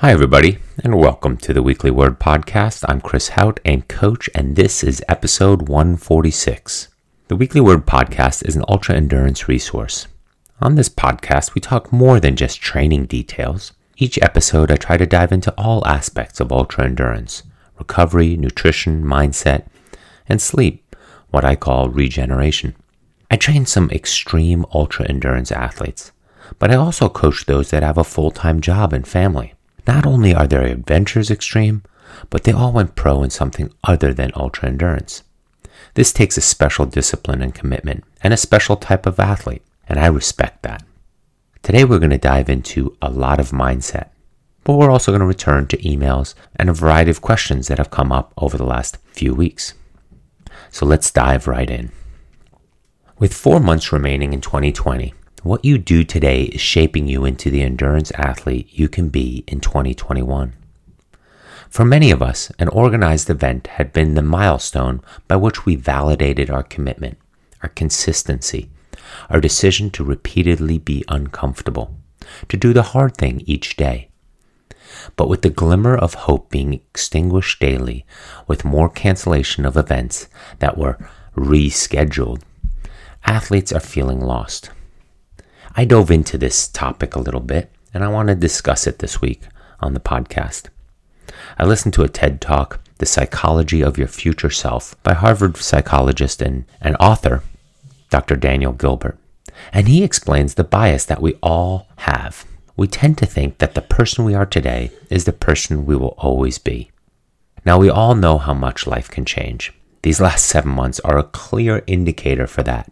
Hi, everybody, and welcome to the Weekly Word Podcast. I'm Chris Hauth and coach, and this is episode 146. The Weekly Word Podcast is an ultra endurance resource. On this podcast, we talk more than just training details. Each episode, I try to dive into all aspects of ultra endurance recovery, nutrition, mindset, and sleep, what I call regeneration. I train some extreme ultra endurance athletes, but I also coach those that have a full time job and family. Not only are their adventures extreme, but they all went pro in something other than ultra endurance. This takes a special discipline and commitment and a special type of athlete, and I respect that. Today we're going to dive into a lot of mindset, but we're also going to return to emails and a variety of questions that have come up over the last few weeks. So let's dive right in. With four months remaining in 2020, what you do today is shaping you into the endurance athlete you can be in 2021. For many of us, an organized event had been the milestone by which we validated our commitment, our consistency, our decision to repeatedly be uncomfortable, to do the hard thing each day. But with the glimmer of hope being extinguished daily, with more cancellation of events that were rescheduled, athletes are feeling lost. I dove into this topic a little bit and I want to discuss it this week on the podcast. I listened to a TED talk, The Psychology of Your Future Self, by Harvard psychologist and, and author, Dr. Daniel Gilbert. And he explains the bias that we all have. We tend to think that the person we are today is the person we will always be. Now, we all know how much life can change. These last seven months are a clear indicator for that.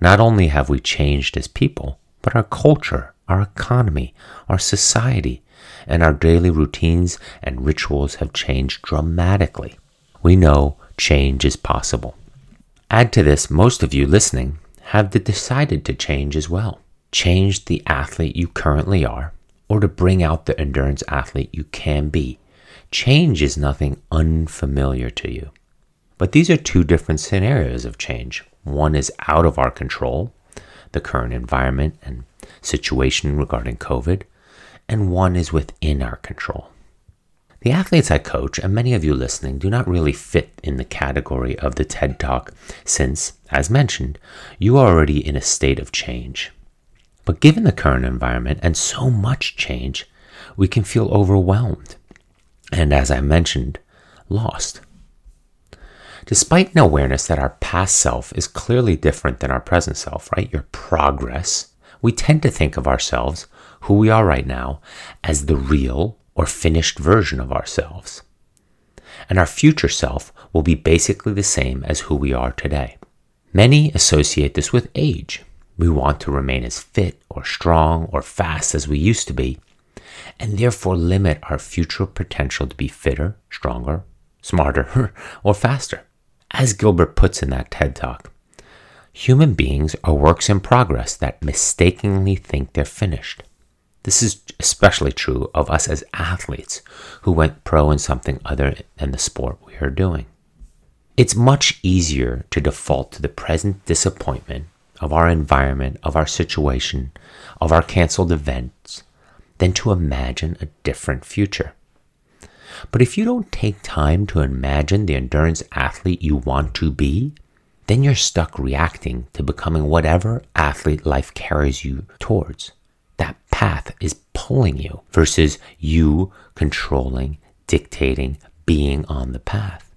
Not only have we changed as people, but our culture, our economy, our society, and our daily routines and rituals have changed dramatically. We know change is possible. Add to this, most of you listening have decided to change as well. Change the athlete you currently are, or to bring out the endurance athlete you can be. Change is nothing unfamiliar to you. But these are two different scenarios of change. One is out of our control, the current environment and situation regarding COVID, and one is within our control. The athletes I coach, and many of you listening, do not really fit in the category of the TED Talk since, as mentioned, you are already in a state of change. But given the current environment and so much change, we can feel overwhelmed and, as I mentioned, lost. Despite an awareness that our past self is clearly different than our present self, right? Your progress, we tend to think of ourselves, who we are right now, as the real or finished version of ourselves. And our future self will be basically the same as who we are today. Many associate this with age. We want to remain as fit or strong or fast as we used to be, and therefore limit our future potential to be fitter, stronger, smarter, or faster. As Gilbert puts in that TED Talk, human beings are works in progress that mistakenly think they're finished. This is especially true of us as athletes who went pro in something other than the sport we are doing. It's much easier to default to the present disappointment of our environment, of our situation, of our canceled events, than to imagine a different future. But if you don't take time to imagine the endurance athlete you want to be, then you're stuck reacting to becoming whatever athlete life carries you towards. That path is pulling you versus you controlling, dictating, being on the path.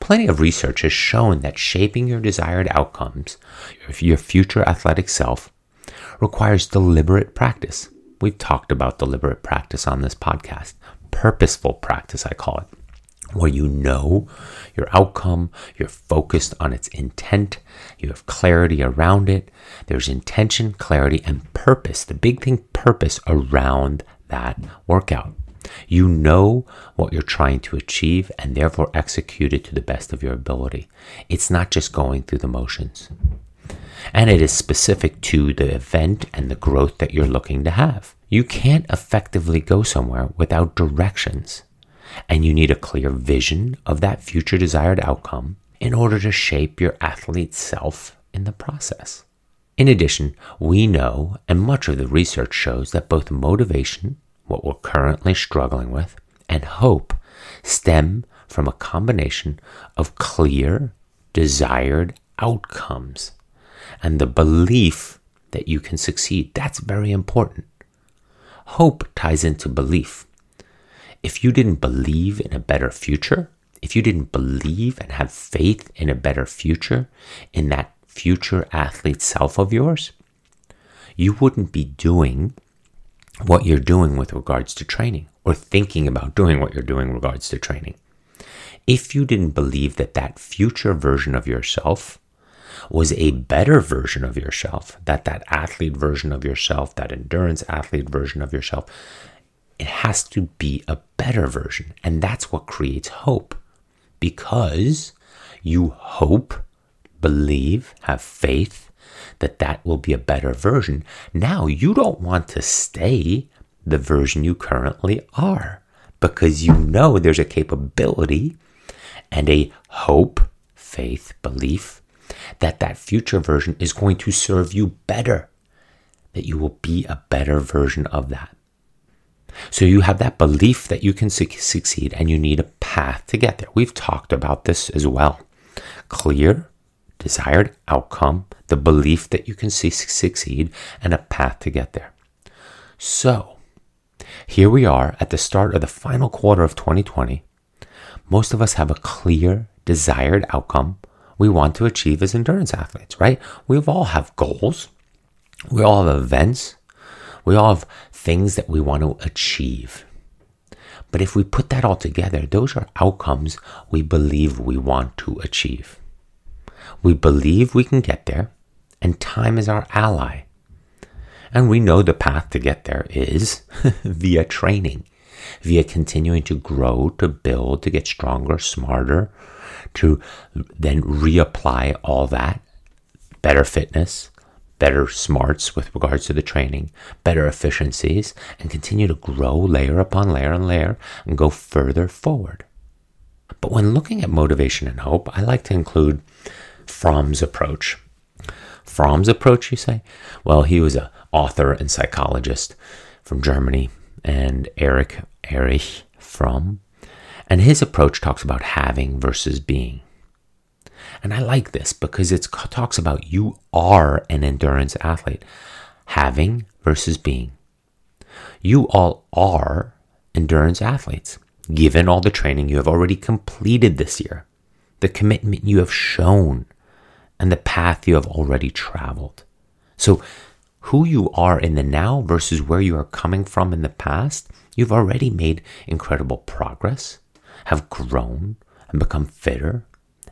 Plenty of research has shown that shaping your desired outcomes, your future athletic self, requires deliberate practice. We've talked about deliberate practice on this podcast purposeful practice, I call it, where you know your outcome, you're focused on its intent, you have clarity around it. There's intention, clarity, and purpose. The big thing, purpose around that workout. You know what you're trying to achieve and therefore execute it to the best of your ability. It's not just going through the motions. And it is specific to the event and the growth that you're looking to have. You can't effectively go somewhere without directions, and you need a clear vision of that future desired outcome in order to shape your athlete self in the process. In addition, we know, and much of the research shows, that both motivation, what we're currently struggling with, and hope stem from a combination of clear, desired outcomes and the belief that you can succeed. That's very important. Hope ties into belief. If you didn't believe in a better future, if you didn't believe and have faith in a better future, in that future athlete self of yours, you wouldn't be doing what you're doing with regards to training or thinking about doing what you're doing with regards to training. If you didn't believe that that future version of yourself was a better version of yourself, that that athlete version of yourself, that endurance athlete version of yourself, it has to be a better version. And that's what creates hope because you hope, believe, have faith that that will be a better version. Now you don't want to stay the version you currently are because you know there's a capability and a hope, faith, belief that that future version is going to serve you better, that you will be a better version of that. So you have that belief that you can su- succeed and you need a path to get there. We've talked about this as well. Clear, desired outcome, the belief that you can su- succeed, and a path to get there. So here we are at the start of the final quarter of 2020. Most of us have a clear, desired outcome we want to achieve as endurance athletes, right? We all have goals. We all have events. We all have things that we want to achieve. But if we put that all together, those are outcomes we believe we want to achieve. We believe we can get there, and time is our ally. And we know the path to get there is via training, via continuing to grow, to build, to get stronger, smarter, to then reapply all that better fitness, better smarts with regards to the training, better efficiencies, and continue to grow layer upon layer and layer and go further forward. But when looking at motivation and hope, I like to include Fromm's approach. Fromm's approach, you say? Well, he was an author and psychologist from Germany, and Eric Erich Fromm and his approach talks about having versus being. And I like this because it talks about you are an endurance athlete, having versus being. You all are endurance athletes, given all the training you have already completed this year, the commitment you have shown, and the path you have already traveled. So, who you are in the now versus where you are coming from in the past, you've already made incredible progress have grown and become fitter,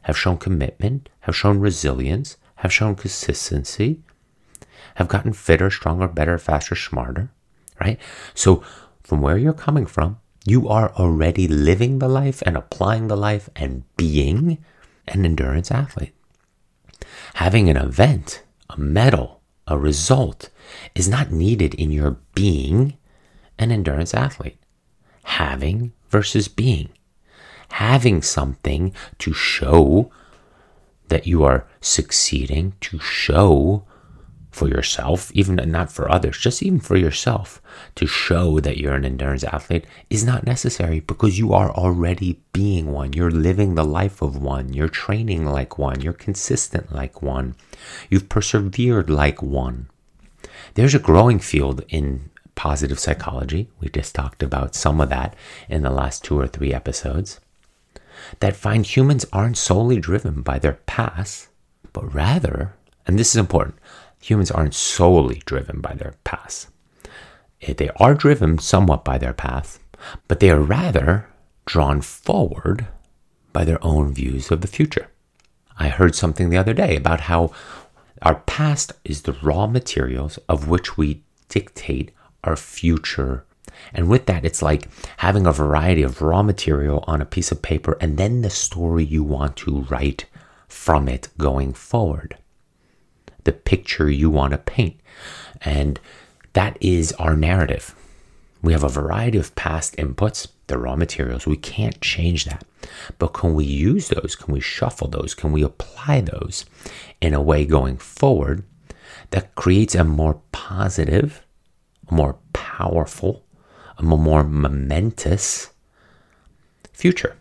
have shown commitment, have shown resilience, have shown consistency, have gotten fitter, stronger, better, faster, smarter, right? So, from where you're coming from, you are already living the life and applying the life and being an endurance athlete. Having an event, a medal, a result is not needed in your being an endurance athlete. Having versus being having something to show that you are succeeding, to show for yourself, even not for others, just even for yourself, to show that you're an endurance athlete is not necessary because you are already being one. You're living the life of one. You're training like one. You're consistent like one. You've persevered like one. There's a growing field in positive psychology. We just talked about some of that in the last two or three episodes that find humans aren't solely driven by their past, but rather, and this is important, humans aren't solely driven by their past. Eh, they are driven somewhat by their past, but they are rather drawn forward by their own views of the future. I heard something the other day about how our past is the raw materials of which we dictate our future and with that, it's like having a variety of raw material on a piece of paper and then the story you want to write from it going forward, the picture you want to paint. And that is our narrative. We have a variety of past inputs, the raw materials. We can't change that. But can we use those? Can we shuffle those? Can we apply those in a way going forward that creates a more positive, more powerful, a more momentous future.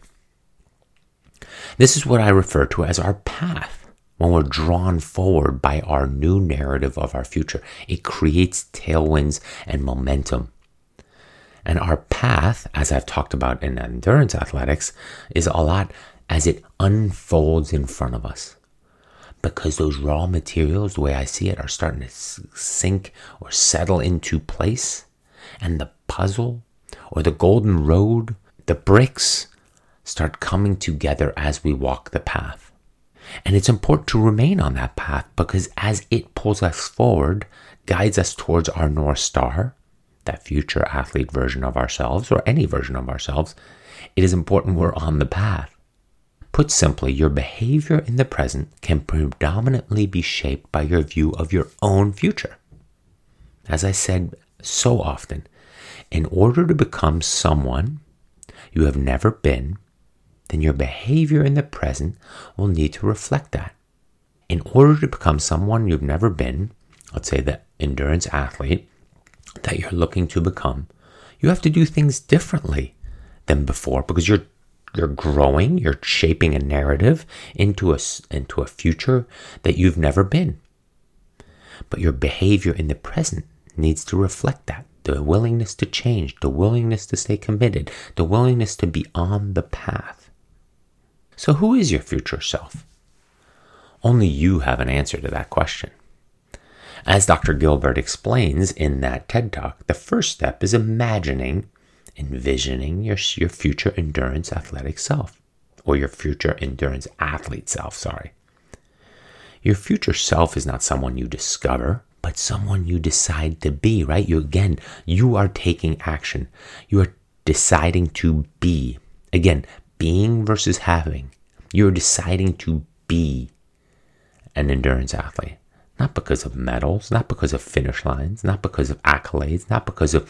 This is what I refer to as our path. When we're drawn forward by our new narrative of our future, it creates tailwinds and momentum. And our path, as I've talked about in endurance athletics, is a lot as it unfolds in front of us. Because those raw materials, the way I see it, are starting to sink or settle into place. And the puzzle or the golden road, the bricks start coming together as we walk the path. And it's important to remain on that path because as it pulls us forward, guides us towards our North Star, that future athlete version of ourselves or any version of ourselves, it is important we're on the path. Put simply, your behavior in the present can predominantly be shaped by your view of your own future. As I said so often, in order to become someone you have never been, then your behavior in the present will need to reflect that. In order to become someone you've never been, let's say the endurance athlete that you're looking to become, you have to do things differently than before because you're you're growing, you're shaping a narrative into a into a future that you've never been. But your behavior in the present needs to reflect that the willingness to change, the willingness to stay committed, the willingness to be on the path. So, who is your future self? Only you have an answer to that question. As Dr. Gilbert explains in that TED Talk, the first step is imagining, envisioning your, your future endurance athletic self, or your future endurance athlete self, sorry. Your future self is not someone you discover, but someone you decide to be, right? You again, you are taking action. You are deciding to be. Again, being versus having. You're deciding to be an endurance athlete. Not because of medals, not because of finish lines, not because of accolades, not because of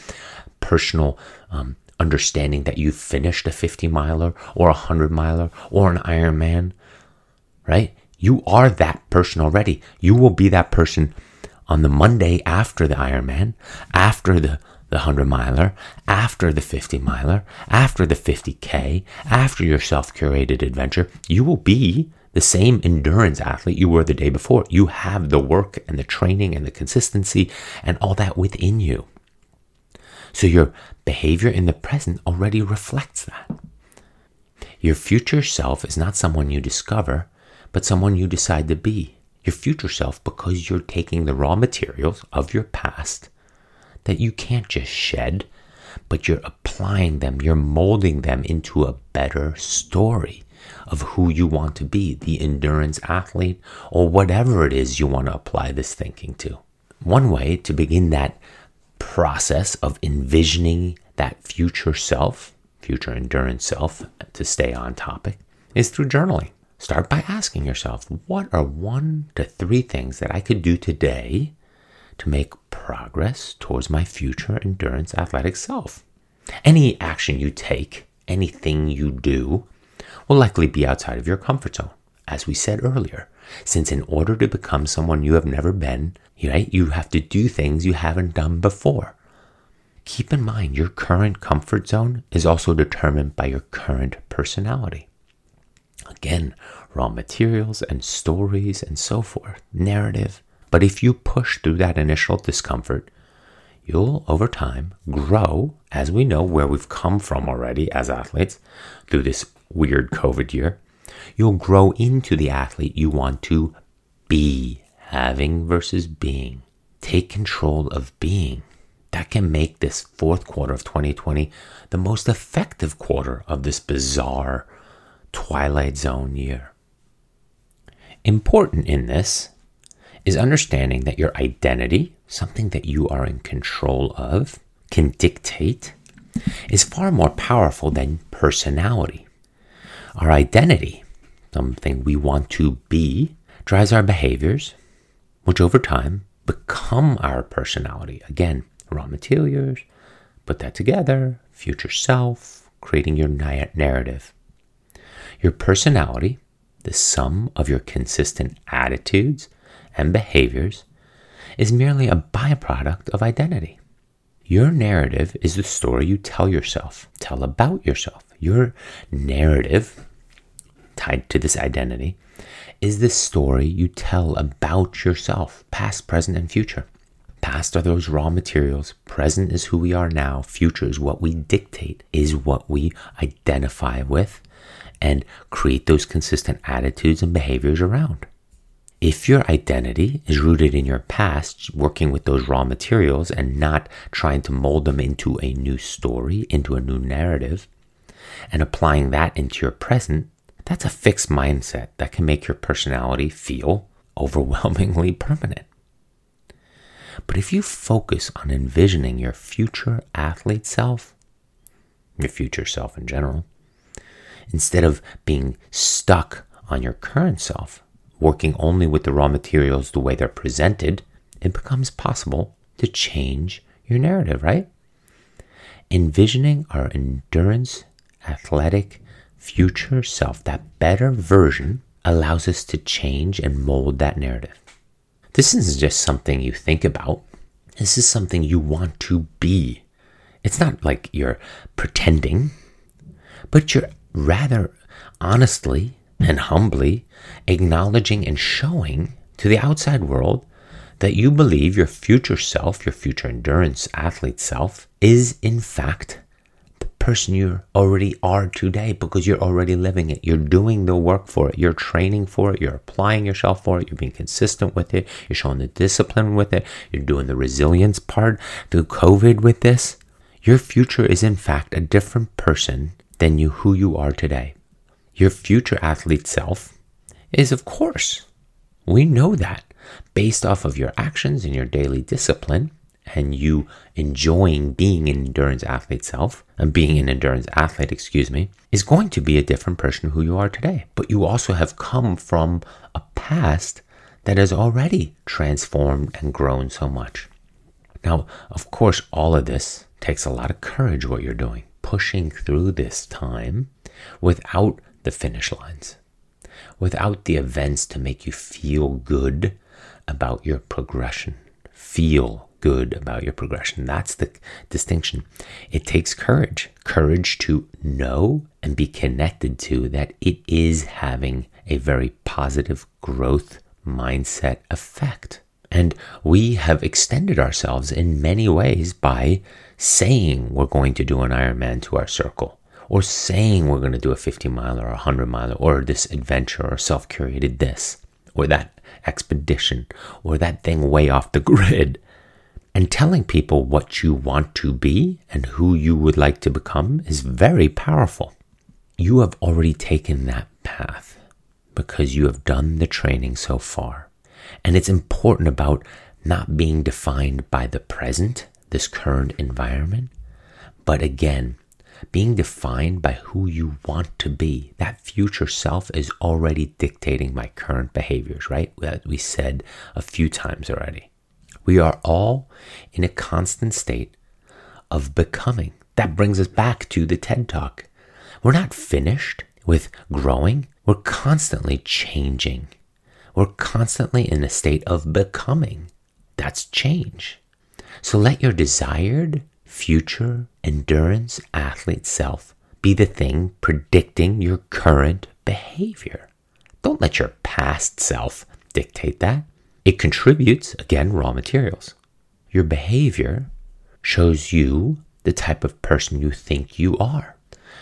personal um, understanding that you finished a 50 miler or a 100 miler or an Ironman, right? You are that person already. You will be that person on the Monday after the Ironman, after the the 100 miler, after the 50 miler, after the 50K, after your self curated adventure, you will be the same endurance athlete you were the day before. You have the work and the training and the consistency and all that within you. So your behavior in the present already reflects that. Your future self is not someone you discover, but someone you decide to be. Your future self because you're taking the raw materials of your past that you can't just shed, but you're applying them, you're molding them into a better story of who you want to be, the endurance athlete, or whatever it is you want to apply this thinking to. One way to begin that process of envisioning that future self, future endurance self, to stay on topic, is through journaling. Start by asking yourself, what are one to three things that I could do today to make progress towards my future endurance athletic self. Any action you take, anything you do, will likely be outside of your comfort zone, as we said earlier. Since in order to become someone you have never been, right, you have to do things you haven't done before. Keep in mind your current comfort zone is also determined by your current personality. Again, raw materials and stories and so forth, narrative, but if you push through that initial discomfort, you'll over time grow, as we know where we've come from already as athletes through this weird COVID year. You'll grow into the athlete you want to be, having versus being. Take control of being. That can make this fourth quarter of 2020 the most effective quarter of this bizarre Twilight Zone year. Important in this is understanding that your identity, something that you are in control of, can dictate, is far more powerful than personality. Our identity, something we want to be, drives our behaviors, which over time become our personality. Again, raw materials, put that together, future self, creating your narrative. Your personality, the sum of your consistent attitudes, and behaviors is merely a byproduct of identity. Your narrative is the story you tell yourself, tell about yourself. Your narrative, tied to this identity, is the story you tell about yourself, past, present, and future. Past are those raw materials, present is who we are now, future is what we dictate, is what we identify with, and create those consistent attitudes and behaviors around. If your identity is rooted in your past, working with those raw materials and not trying to mold them into a new story, into a new narrative, and applying that into your present, that's a fixed mindset that can make your personality feel overwhelmingly permanent. But if you focus on envisioning your future athlete self, your future self in general, instead of being stuck on your current self, working only with the raw materials the way they're presented, it becomes possible to change your narrative, right? Envisioning our endurance, athletic, future self, that better version, allows us to change and mold that narrative. This isn't just something you think about, this is something you want to be. It's not like you're pretending, but you're rather honestly and humbly acknowledging and showing to the outside world that you believe your future self, your future endurance athlete self, is in fact the person you already are today because you're already living it. You're doing the work for it. You're training for it. You're applying yourself for it. You're being consistent with it. You're showing the discipline with it. You're doing the resilience part through COVID with this. Your future is in fact a different person than you who you are today. Your future athlete self is of course. We know that based off of your actions and your daily discipline and you enjoying being an endurance athlete self and being an endurance athlete, excuse me, is going to be a different person who you are today. But you also have come from a past that has already transformed and grown so much. Now, of course, all of this takes a lot of courage, what you're doing, pushing through this time without the finish lines without the events to make you feel good about your progression. Feel good about your progression. That's the distinction. It takes courage, courage to know and be connected to that it is having a very positive growth mindset effect. And we have extended ourselves in many ways by saying we're going to do an Ironman to our circle or saying we're going to do a 50 mile or a 100 mile or this adventure or self curated this or that expedition or that thing way off the grid. And telling people what you want to be and who you would like to become is very powerful. You have already taken that path because you have done the training so far. And it's important about not being defined by the present, this current environment, but again, being defined by who you want to be. That future self is already dictating my current behaviors, right? That we said a few times already. We are all in a constant state of becoming. That brings us back to the TED Talk. We're not finished with growing, we're constantly changing. We're constantly in a state of becoming. That's change. So let your desired future endurance athlete self be the thing predicting your current behavior. Don't let your past self dictate that. It contributes, again, raw materials. Your behavior shows you the type of person you think you are,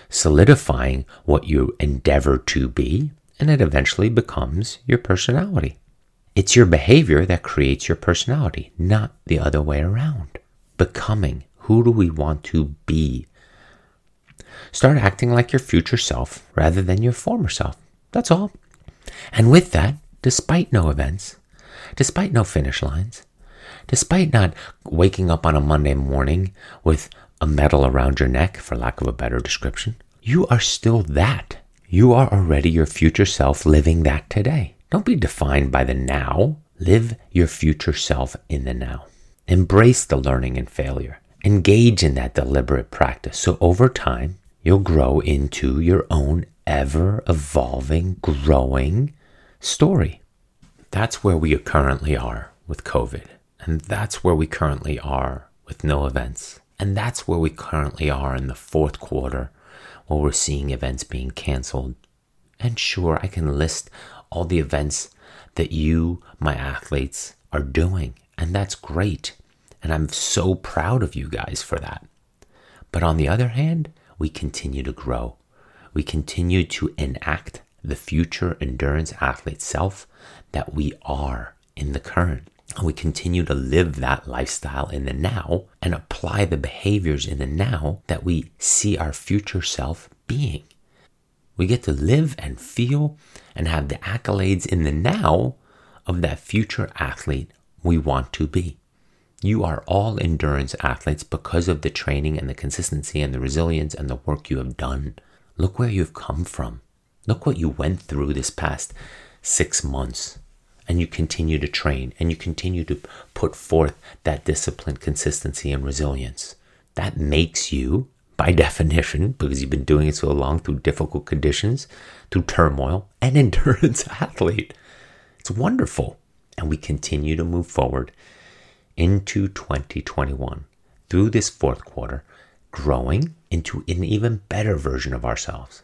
solidifying what you endeavor to be, and it eventually becomes your personality. It's your behavior that creates your personality, not the other way around. Becoming who do we want to be? Start acting like your future self rather than your former self. That's all. And with that, despite no events, despite no finish lines, despite not waking up on a Monday morning with a medal around your neck, for lack of a better description, you are still that. You are already your future self living that today. Don't be defined by the now. Live your future self in the now. Embrace the learning and failure engage in that deliberate practice. So over time, you'll grow into your own ever evolving, growing story. That's where we currently are with COVID. And that's where we currently are with no events. And that's where we currently are in the fourth quarter, where we're seeing events being canceled. And sure, I can list all the events that you, my athletes, are doing. And that's great. And I'm so proud of you guys for that. But on the other hand, we continue to grow. We continue to enact the future endurance athlete self that we are in the current. And we continue to live that lifestyle in the now and apply the behaviors in the now that we see our future self being. We get to live and feel and have the accolades in the now of that future athlete we want to be. You are all endurance athletes because of the training and the consistency and the resilience and the work you have done. Look where you've come from. Look what you went through this past six months. And you continue to train and you continue to put forth that discipline, consistency, and resilience. That makes you, by definition, because you've been doing it so long through difficult conditions, through turmoil, an endurance athlete. It's wonderful. And we continue to move forward into 2021 through this fourth quarter, growing into an even better version of ourselves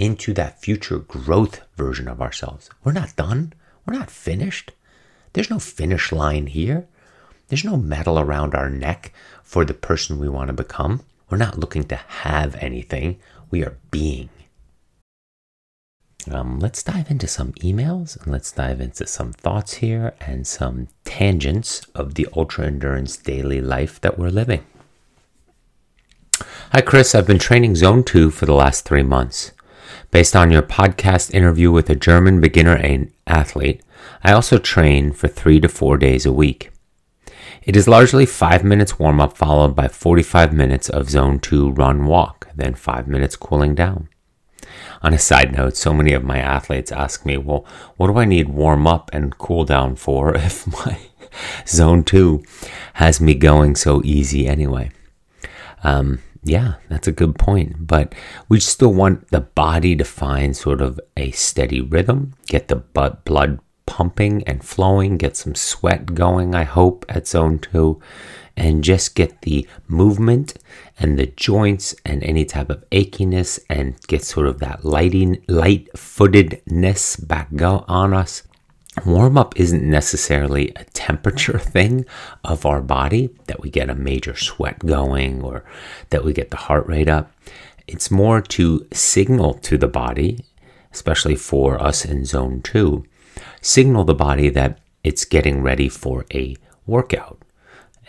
into that future growth version of ourselves. We're not done. We're not finished. There's no finish line here. There's no medal around our neck for the person we want to become. We're not looking to have anything. We are being. Um, let's dive into some emails and let's dive into some thoughts here and some tangents of the ultra endurance daily life that we're living. Hi, Chris. I've been training Zone 2 for the last three months. Based on your podcast interview with a German beginner athlete, I also train for three to four days a week. It is largely 5 minutes warm up followed by 45 minutes of zone 2 run walk, then 5 minutes cooling down. On a side note, so many of my athletes ask me, well, what do I need warm up and cool down for if my zone 2 has me going so easy anyway? Um, yeah, that's a good point. But we still want the body to find sort of a steady rhythm, get the blood pumping and flowing, get some sweat going, I hope, at zone two, and just get the movement and the joints and any type of achiness and get sort of that lighting, light footedness back go on us warm up isn't necessarily a temperature thing of our body that we get a major sweat going or that we get the heart rate up. It's more to signal to the body, especially for us in zone two, signal the body that it's getting ready for a workout,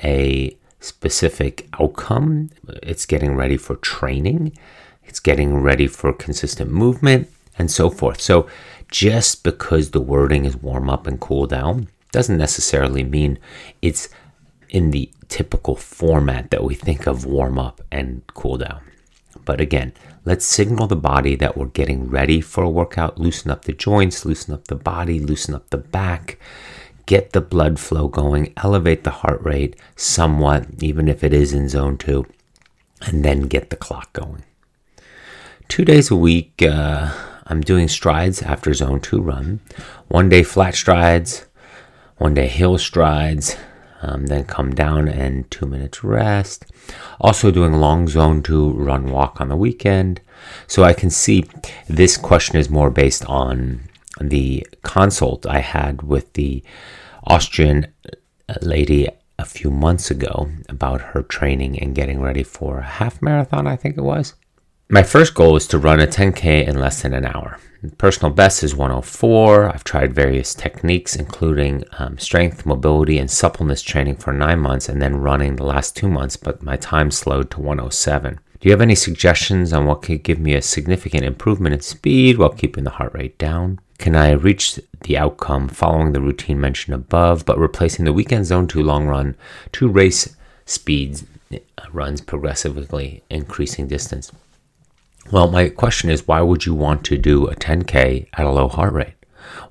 a specific outcome. It's getting ready for training. It's getting ready for consistent movement and so forth. So just because the wording is warm up and cool down doesn't necessarily mean it's in the typical format that we think of warm up and cool down. But again, let's signal the body that we're getting ready for a workout, loosen up the joints, loosen up the body, loosen up the back, get the blood flow going, elevate the heart rate somewhat, even if it is in zone two, and then get the clock going. Two days a week, uh, I'm doing strides after zone two run. One day flat strides, one day hill strides, um, then come down and two minutes rest. Also doing long zone two run walk on the weekend. So I can see this question is more based on the consult I had with the Austrian lady a few months ago about her training and getting ready for a half marathon, I think it was. My first goal is to run a 10K in less than an hour. Personal best is 104. I've tried various techniques, including um, strength, mobility, and suppleness training for nine months and then running the last two months, but my time slowed to 107. Do you have any suggestions on what could give me a significant improvement in speed while keeping the heart rate down? Can I reach the outcome following the routine mentioned above, but replacing the weekend zone 2 long run to race speeds uh, runs progressively increasing distance? Well, my question is why would you want to do a 10K at a low heart rate?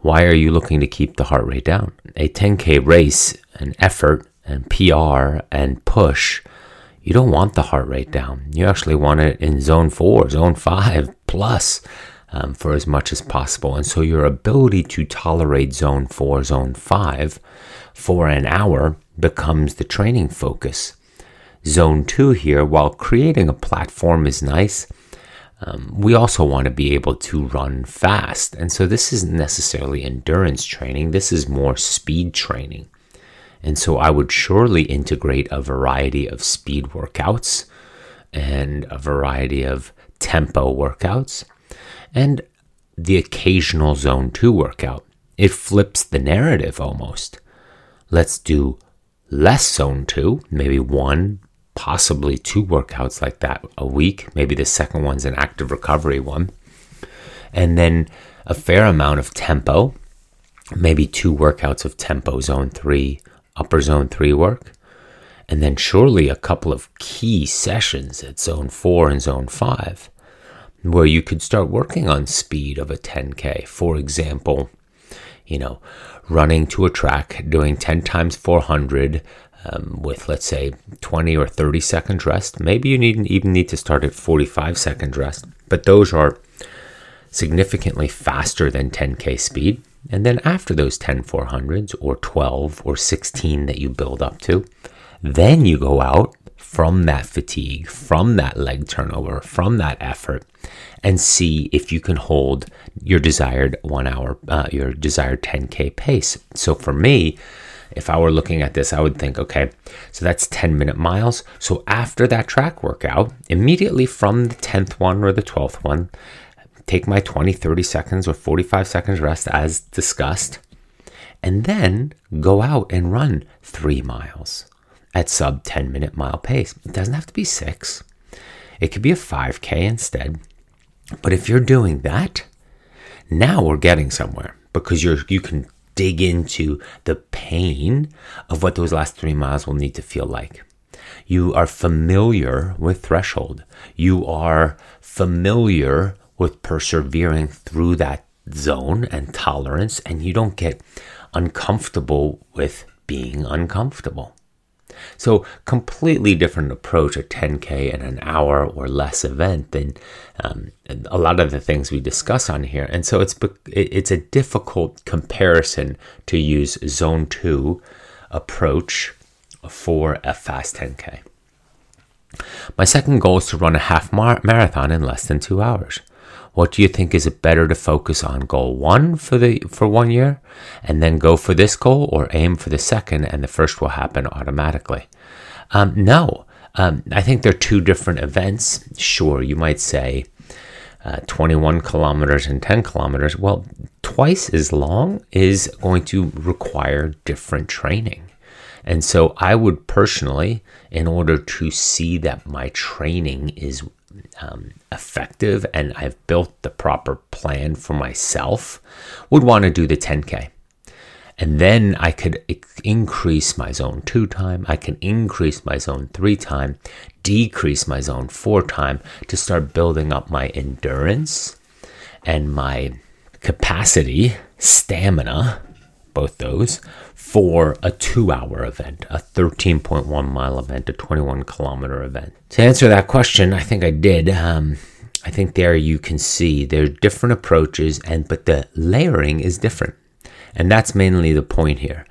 Why are you looking to keep the heart rate down? A 10K race, an effort, and PR and push, you don't want the heart rate down. You actually want it in zone four, zone five plus um, for as much as possible. And so your ability to tolerate zone four, zone five for an hour becomes the training focus. zone two here, while creating a platform is nice, um, we also want to be able to run fast. And so this isn't necessarily endurance training, this is more speed training. And so I would surely integrate a variety of speed workouts and a variety of tempo workouts and the occasional zone 2 workout. It flips the narrative almost. Let's do less zone 2, maybe one, possibly two workouts like that a week. Maybe the second one's an active recovery one. And then a fair amount of tempo, maybe two workouts of tempo zone 3, upper zone 3 work and then surely a couple of key sessions at zone 4 and zone 5 where you could start working on speed of a 10k for example you know running to a track doing 10 times 400 um, with let's say 20 or 30 seconds rest maybe you need even need to start at 45 seconds rest but those are significantly faster than 10k speed and then after those 10 400s or 12 or 16 that you build up to then you go out from that fatigue, from that leg turnover, from that effort, and see if you can hold your desired one hour, uh, your desired 10K pace. So for me, if I were looking at this, I would think, okay, so that's 10 minute miles. So after that track workout, immediately from the 10th one or the 12th one, take my 20, 30 seconds or 45 seconds rest as discussed, and then go out and run three miles at sub 10 minute mile pace. It doesn't have to be six, it could be a 5K instead. But if you're doing that, now we're getting somewhere because you're you can dig into the pain of what those last three miles will need to feel like. You are familiar with threshold. You are familiar with persevering through that zone and tolerance, and you don't get uncomfortable with being uncomfortable. So, completely different approach a 10K and an hour or less event than um, a lot of the things we discuss on here. And so, it's, it's a difficult comparison to use zone two approach for a fast 10K. My second goal is to run a half mar- marathon in less than two hours. What do you think is it better to focus on goal one for the for one year and then go for this goal or aim for the second and the first will happen automatically? Um, no, um, I think they're two different events. Sure, you might say uh, 21 kilometers and 10 kilometers. Well, twice as long is going to require different training. And so I would personally, in order to see that my training is um, effective and I've built the proper plan for myself, would want to do the 10K. And then I could increase my zone two time. I can increase my zone three time, decrease my zone four time to start building up my endurance and my capacity, stamina, both those, for a two hour event, a 13.1 mile event, a 21 kilometer event? To answer that question, I think I did. Um, I think there you can see there are different approaches, and but the layering is different. And that's mainly the point here.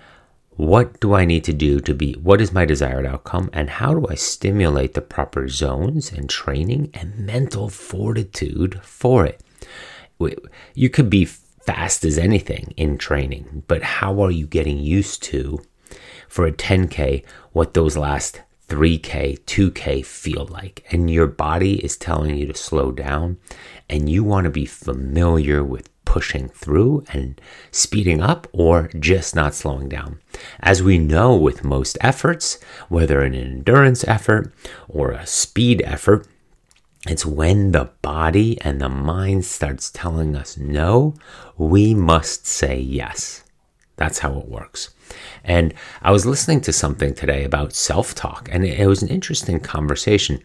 What do I need to do to be, what is my desired outcome, and how do I stimulate the proper zones and training and mental fortitude for it? You could be fast as anything in training, but how are you getting used to for a 10K what those last 3K, 2K feel like? And your body is telling you to slow down, and you want to be familiar with pushing through and speeding up or just not slowing down. As we know with most efforts, whether an endurance effort or a speed effort, it's when the body and the mind starts telling us no, we must say yes. That's how it works. And I was listening to something today about self talk, and it was an interesting conversation.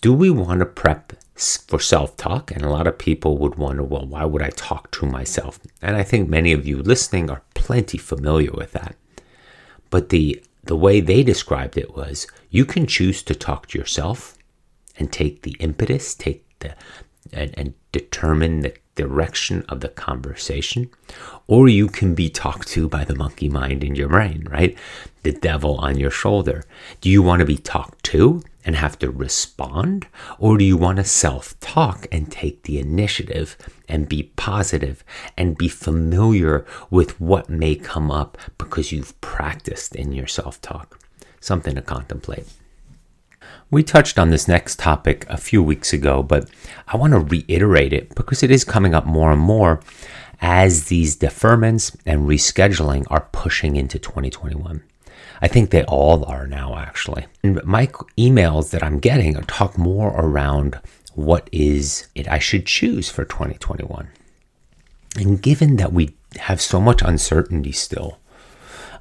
Do we want to prep for self talk? And a lot of people would wonder, well, why would I talk to myself? And I think many of you listening are plenty familiar with that. But the, the way they described it was you can choose to talk to yourself and take the impetus, take the and, and determine the direction of the conversation, or you can be talked to by the monkey mind in your brain, right? The devil on your shoulder. Do you want to be talked to and have to respond, or do you want to self talk and take the initiative and be positive and be familiar with what may come up because you've practiced in your self talk? Something to contemplate. We touched on this next topic a few weeks ago, but I want to reiterate it because it is coming up more and more as these deferments and rescheduling are pushing into 2021. I think they all are now, actually. And my emails that I'm getting talk more around what is it I should choose for 2021. And given that we have so much uncertainty still,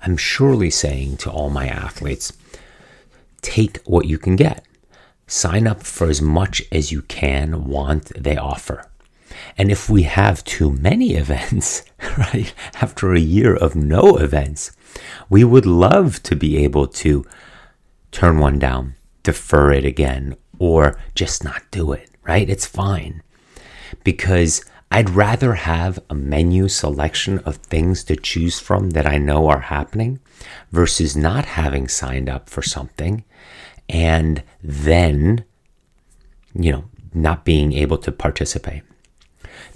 I'm surely saying to all my athletes, take what you can get. Sign up for as much as you can want they offer. And if we have too many events, right, after a year of no events, we would love to be able to turn one down, defer it again, or just not do it, right? It's fine. Because I'd rather have a menu selection of things to choose from that I know are happening versus not having signed up for something and then, you know, not being able to participate.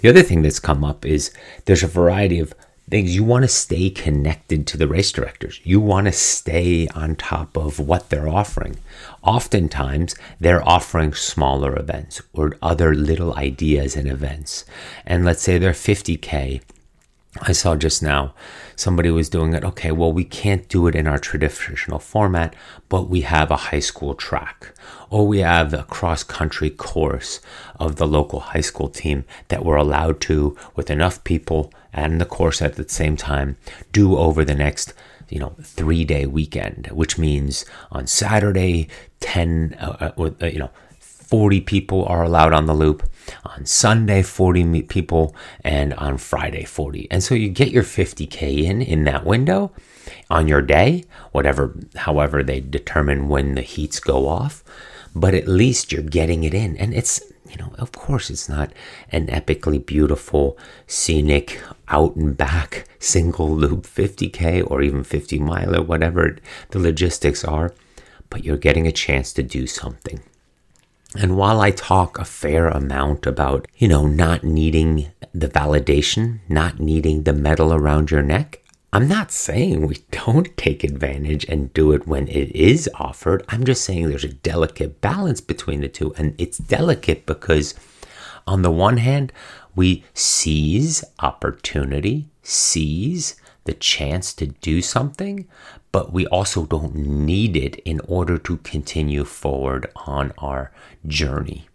The other thing that's come up is there's a variety of things you want to stay connected to the race directors. You want to stay on top of what they're offering. Oftentimes, they're offering smaller events or other little ideas and events. And let's say they're 50K. I saw just now somebody was doing it. Okay, well, we can't do it in our traditional format, but we have a high school track or we have a cross country course of the local high school team that we're allowed to, with enough people and the course at the same time, do over the next you know three day weekend which means on saturday 10 uh, uh, uh you know 40 people are allowed on the loop on sunday 40 people and on friday 40 and so you get your 50k in in that window on your day whatever however they determine when the heats go off but at least you're getting it in. And it's, you know, of course, it's not an epically beautiful, scenic, out and back single loop 50K or even 50 mile or whatever the logistics are, but you're getting a chance to do something. And while I talk a fair amount about, you know, not needing the validation, not needing the medal around your neck, I'm not saying we don't take advantage and do it when it is offered. I'm just saying there's a delicate balance between the two. And it's delicate because, on the one hand, we seize opportunity, seize the chance to do something, but we also don't need it in order to continue forward on our journey.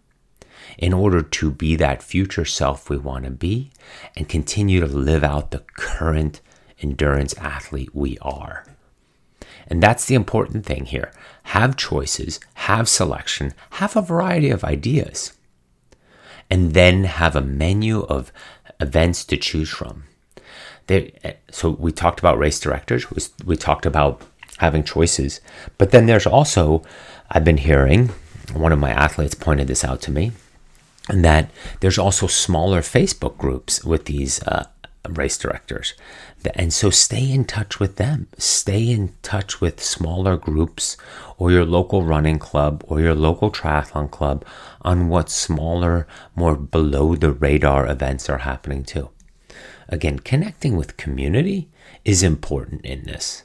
In order to be that future self we want to be and continue to live out the current endurance athlete we are. And that's the important thing here. Have choices, have selection, have a variety of ideas, and then have a menu of events to choose from. There, so we talked about race directors, we talked about having choices, but then there's also, I've been hearing, one of my athletes pointed this out to me, and that there's also smaller Facebook groups with these uh, race directors. And so stay in touch with them. Stay in touch with smaller groups or your local running club or your local triathlon club on what smaller, more below the radar events are happening too. Again, connecting with community is important in this.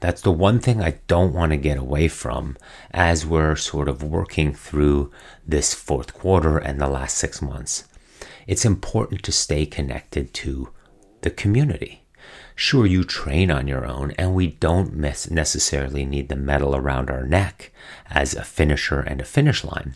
That's the one thing I don't want to get away from as we're sort of working through this fourth quarter and the last six months. It's important to stay connected to the community. Sure, you train on your own, and we don't necessarily need the medal around our neck as a finisher and a finish line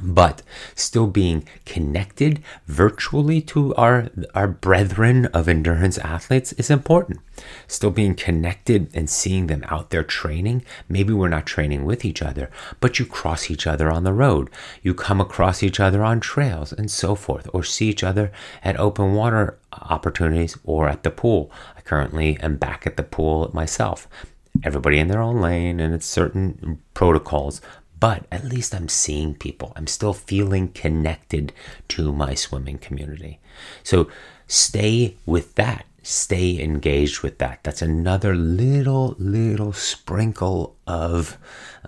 but still being connected virtually to our our brethren of endurance athletes is important. Still being connected and seeing them out there training maybe we're not training with each other but you cross each other on the road. You come across each other on trails and so forth or see each other at open water opportunities or at the pool. I currently am back at the pool myself. Everybody in their own lane and it's certain protocols but at least I'm seeing people. I'm still feeling connected to my swimming community. So stay with that. Stay engaged with that. That's another little, little sprinkle of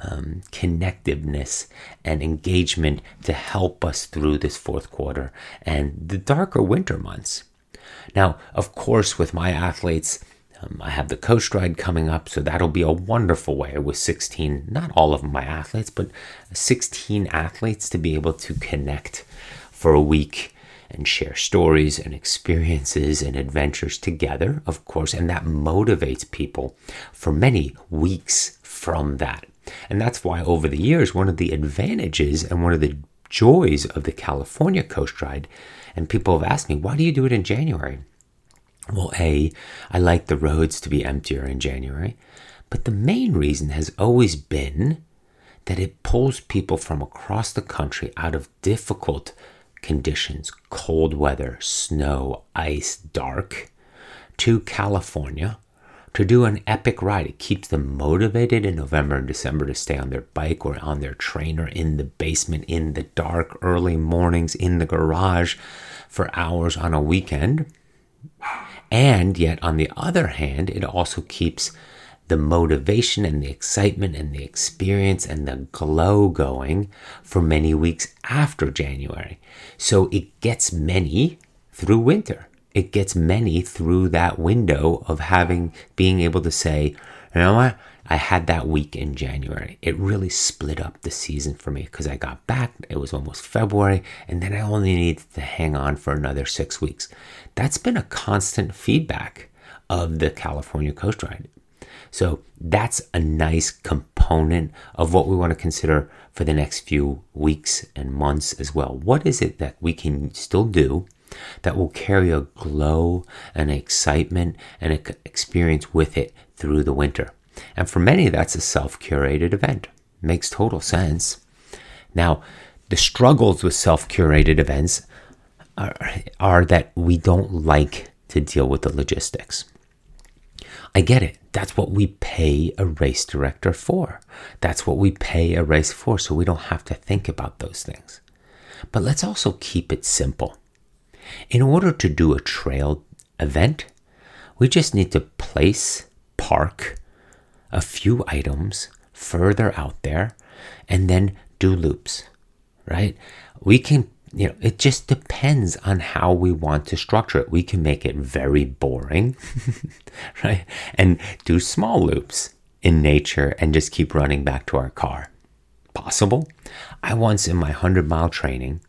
um, connectiveness and engagement to help us through this fourth quarter and the darker winter months. Now, of course, with my athletes, um, I have the coach ride coming up, so that'll be a wonderful way with 16, not all of my athletes, but 16 athletes to be able to connect for a week and share stories and experiences and adventures together, of course, and that motivates people for many weeks from that. And that's why over the years, one of the advantages and one of the joys of the California Coast Ride, and people have asked me, why do you do it in January? Well, A, I like the roads to be emptier in January, but the main reason has always been that it pulls people from across the country out of difficult conditions cold weather, snow, ice, dark to California to do an epic ride. It keeps them motivated in November and December to stay on their bike or on their trainer in the basement, in the dark, early mornings, in the garage for hours on a weekend and yet, on the other hand, it also keeps the motivation and the excitement and the experience and the glow going for many weeks after January. So it gets many through winter. It gets many through that window of having, being able to say, you know what? I had that week in January. It really split up the season for me because I got back, it was almost February, and then I only needed to hang on for another six weeks. That's been a constant feedback of the California Coast Ride. So that's a nice component of what we want to consider for the next few weeks and months as well. What is it that we can still do that will carry a glow and excitement and an experience with it through the winter? And for many, that's a self curated event. Makes total sense. Now, the struggles with self curated events are, are that we don't like to deal with the logistics. I get it. That's what we pay a race director for. That's what we pay a race for, so we don't have to think about those things. But let's also keep it simple. In order to do a trail event, we just need to place, park, a few items further out there and then do loops, right? We can, you know, it just depends on how we want to structure it. We can make it very boring, right? And do small loops in nature and just keep running back to our car. Possible. I once in my 100 mile training,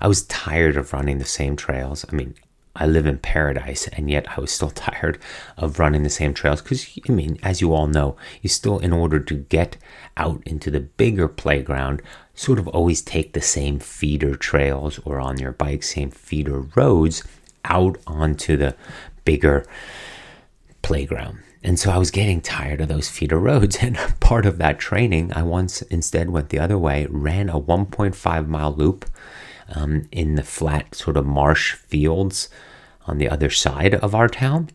I was tired of running the same trails. I mean, I live in paradise, and yet I was still tired of running the same trails because, I mean, as you all know, you still, in order to get out into the bigger playground, sort of always take the same feeder trails or on your bike, same feeder roads out onto the bigger playground. And so I was getting tired of those feeder roads. And part of that training, I once instead went the other way, ran a 1.5 mile loop um, in the flat sort of marsh fields on the other side of our town.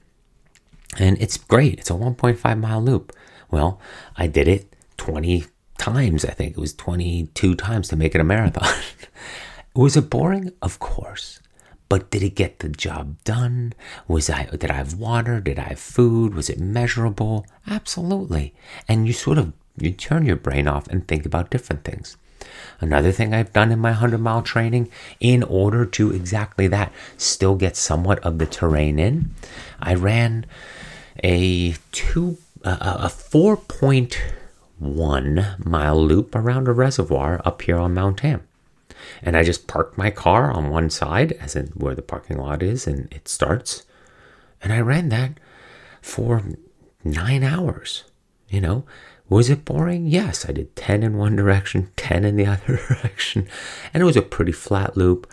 And it's great. It's a 1.5 mile loop. Well, I did it 20 times. I think it was 22 times to make it a marathon. was it boring? Of course. But did it get the job done? Was I did I have water? Did I have food? Was it measurable? Absolutely. And you sort of you turn your brain off and think about different things. Another thing I've done in my 100 mile training in order to exactly that, still get somewhat of the terrain in, I ran a two a 4.1 mile loop around a reservoir up here on Mount Tam. And I just parked my car on one side, as in where the parking lot is, and it starts. And I ran that for nine hours, you know, was it boring? Yes, I did 10 in one direction, 10 in the other direction, and it was a pretty flat loop.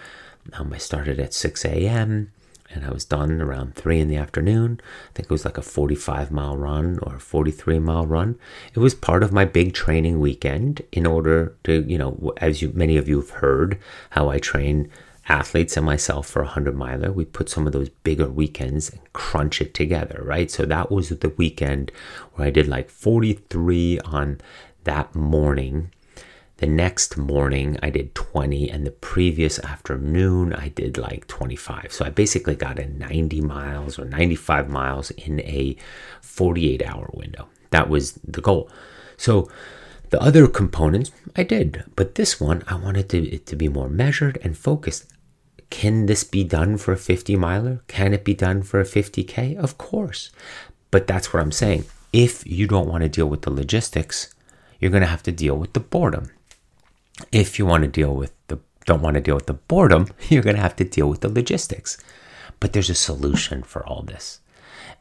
Um, I started at 6 a.m. and I was done around 3 in the afternoon. I think it was like a 45 mile run or 43 mile run. It was part of my big training weekend in order to, you know, as you, many of you have heard, how I train athletes and myself for a 100 miler, we put some of those bigger weekends and crunch it together, right? So that was the weekend where I did like 43 on that morning The next morning, I did 20, and the previous afternoon, I did like 25. So I basically got in 90 miles or 95 miles in a 48 hour window. That was the goal. So the other components I did, but this one I wanted to, it to be more measured and focused. Can this be done for a 50 miler? Can it be done for a 50K? Of course. But that's what I'm saying. If you don't want to deal with the logistics, you're going to have to deal with the boredom. If you want to deal with the don't want to deal with the boredom, you're going to have to deal with the logistics. But there's a solution for all this.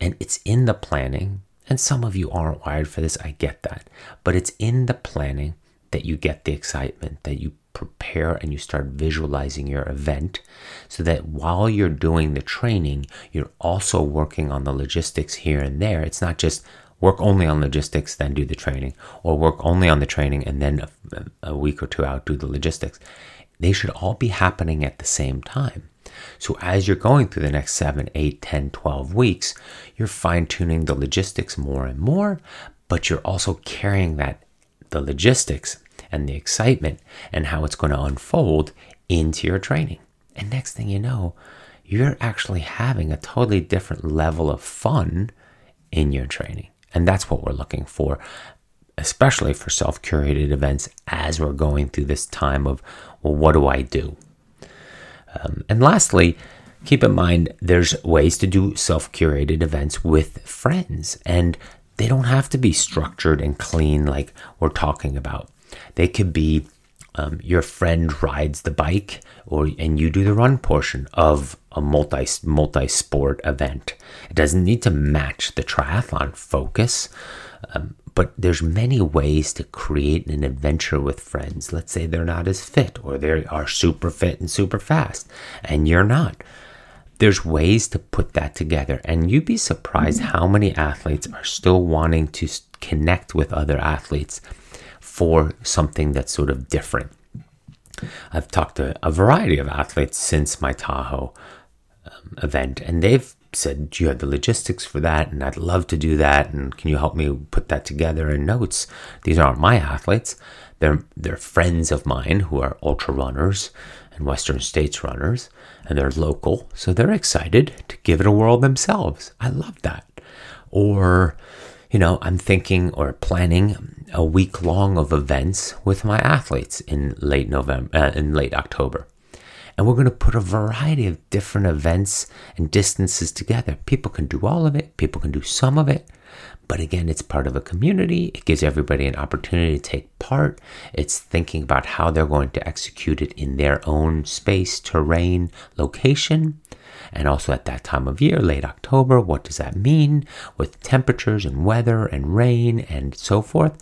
And it's in the planning. And some of you aren't wired for this. I get that. But it's in the planning that you get the excitement, that you prepare and you start visualizing your event so that while you're doing the training, you're also working on the logistics here and there. It's not just work only on logistics, then do the training, or work only on the training and then a, a week or two out do the logistics. They should all be happening at the same time. So as you're going through the next 7, 8, 10, 12 weeks, you're fine tuning the logistics more and more, but you're also carrying that the logistics and the excitement and how it's going to unfold into your training. And next thing you know, you're actually having a totally different level of fun in your training. And that's what we're looking for, especially for self curated events as we're going through this time of, well, what do I do? Um, and lastly, keep in mind there's ways to do self curated events with friends, and they don't have to be structured and clean like we're talking about. They could be um, your friend rides the bike, or and you do the run portion of a multi multi sport event. It doesn't need to match the triathlon focus, um, but there's many ways to create an adventure with friends. Let's say they're not as fit, or they are super fit and super fast, and you're not. There's ways to put that together, and you'd be surprised how many athletes are still wanting to connect with other athletes for something that's sort of different. I've talked to a variety of athletes since my Tahoe um, event, and they've said, Do you have the logistics for that? And I'd love to do that. And can you help me put that together in notes? These aren't my athletes, they're, they're friends of mine who are ultra runners and Western States runners, and they're local, so they're excited to give it a whirl themselves. I love that. Or, you know, I'm thinking or planning a week long of events with my athletes in late November, uh, in late October. And we're going to put a variety of different events and distances together. People can do all of it, people can do some of it. But again, it's part of a community. It gives everybody an opportunity to take part. It's thinking about how they're going to execute it in their own space, terrain, location. And also at that time of year, late October, what does that mean with temperatures and weather and rain and so forth?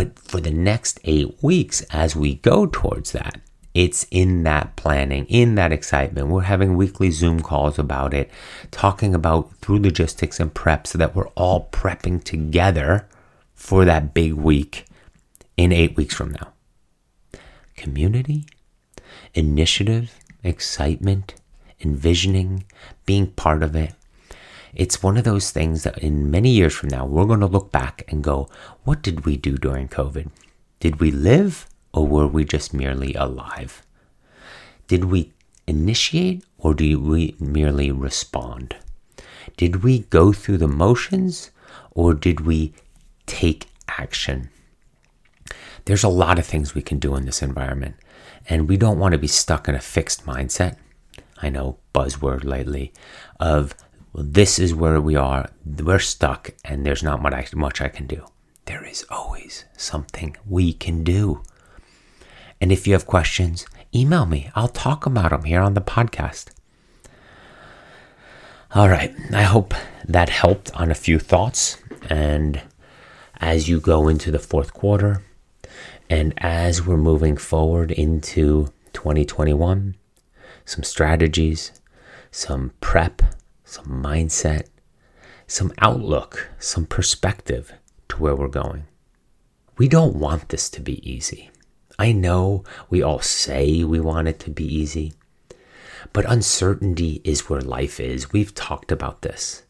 But for the next eight weeks, as we go towards that, it's in that planning, in that excitement. We're having weekly Zoom calls about it, talking about through logistics and prep so that we're all prepping together for that big week in eight weeks from now. Community, initiative, excitement, envisioning, being part of it. It's one of those things that in many years from now, we're going to look back and go, what did we do during COVID? Did we live or were we just merely alive? Did we initiate or did we merely respond? Did we go through the motions or did we take action? There's a lot of things we can do in this environment, and we don't want to be stuck in a fixed mindset. I know, buzzword lately, of well, this is where we are, we're stuck, and there's not much I can do. There is always something we can do. And if you have questions, email me. I'll talk about them here on the podcast. All right. I hope that helped on a few thoughts. And as you go into the fourth quarter, and as we're moving forward into 2021, some strategies, some prep, some mindset, some outlook, some perspective to where we're going. We don't want this to be easy. I know we all say we want it to be easy, but uncertainty is where life is. We've talked about this.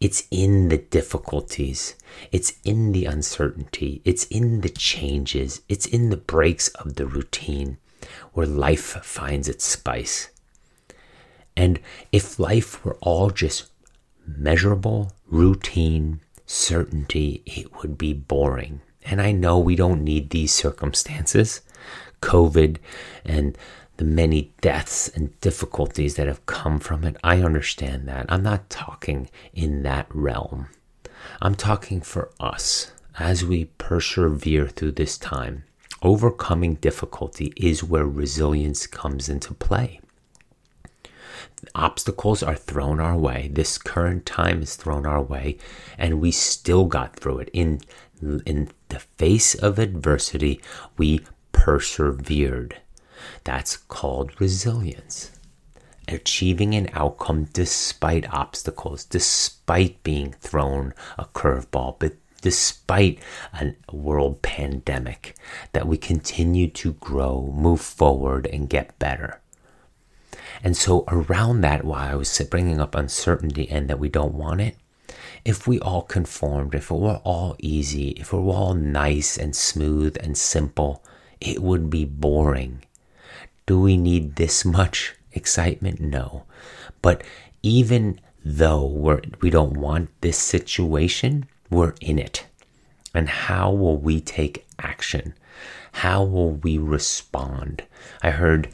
It's in the difficulties. It's in the uncertainty. It's in the changes. It's in the breaks of the routine where life finds its spice. And if life were all just measurable, routine, certainty, it would be boring. And I know we don't need these circumstances. COVID and the many deaths and difficulties that have come from it. I understand that. I'm not talking in that realm. I'm talking for us as we persevere through this time. Overcoming difficulty is where resilience comes into play. Obstacles are thrown our way. This current time is thrown our way, and we still got through it. In, in the face of adversity, we persevered. That's called resilience. Achieving an outcome despite obstacles, despite being thrown a curveball, but despite a world pandemic, that we continue to grow, move forward, and get better. And so, around that, why I was bringing up uncertainty and that we don't want it, if we all conformed, if it were all easy, if it were all nice and smooth and simple, it would be boring. Do we need this much excitement? No. But even though we're, we don't want this situation, we're in it. And how will we take action? How will we respond? I heard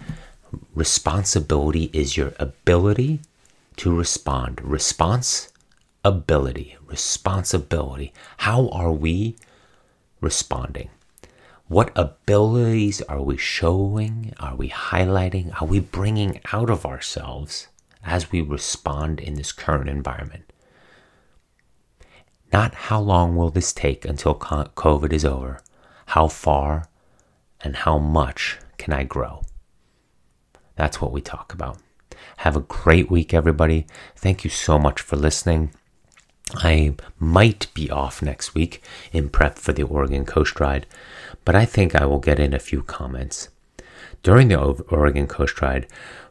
responsibility is your ability to respond. Response, ability, responsibility. How are we responding? What abilities are we showing? Are we highlighting? Are we bringing out of ourselves as we respond in this current environment? Not how long will this take until COVID is over? How far and how much can I grow? That's what we talk about. Have a great week, everybody. Thank you so much for listening. I might be off next week in prep for the Oregon Coast Ride, but I think I will get in a few comments. During the Oregon Coast Ride,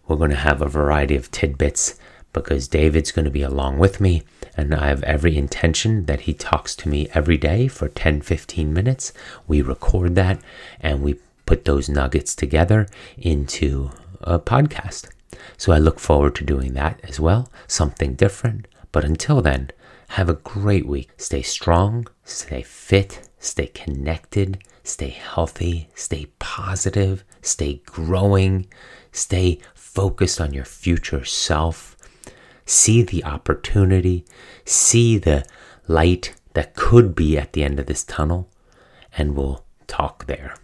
we're going to have a variety of tidbits because David's going to be along with me, and I have every intention that he talks to me every day for 10 15 minutes. We record that and we put those nuggets together into a podcast. So I look forward to doing that as well, something different. But until then, have a great week. Stay strong, stay fit, stay connected, stay healthy, stay positive, stay growing, stay focused on your future self. See the opportunity, see the light that could be at the end of this tunnel, and we'll talk there.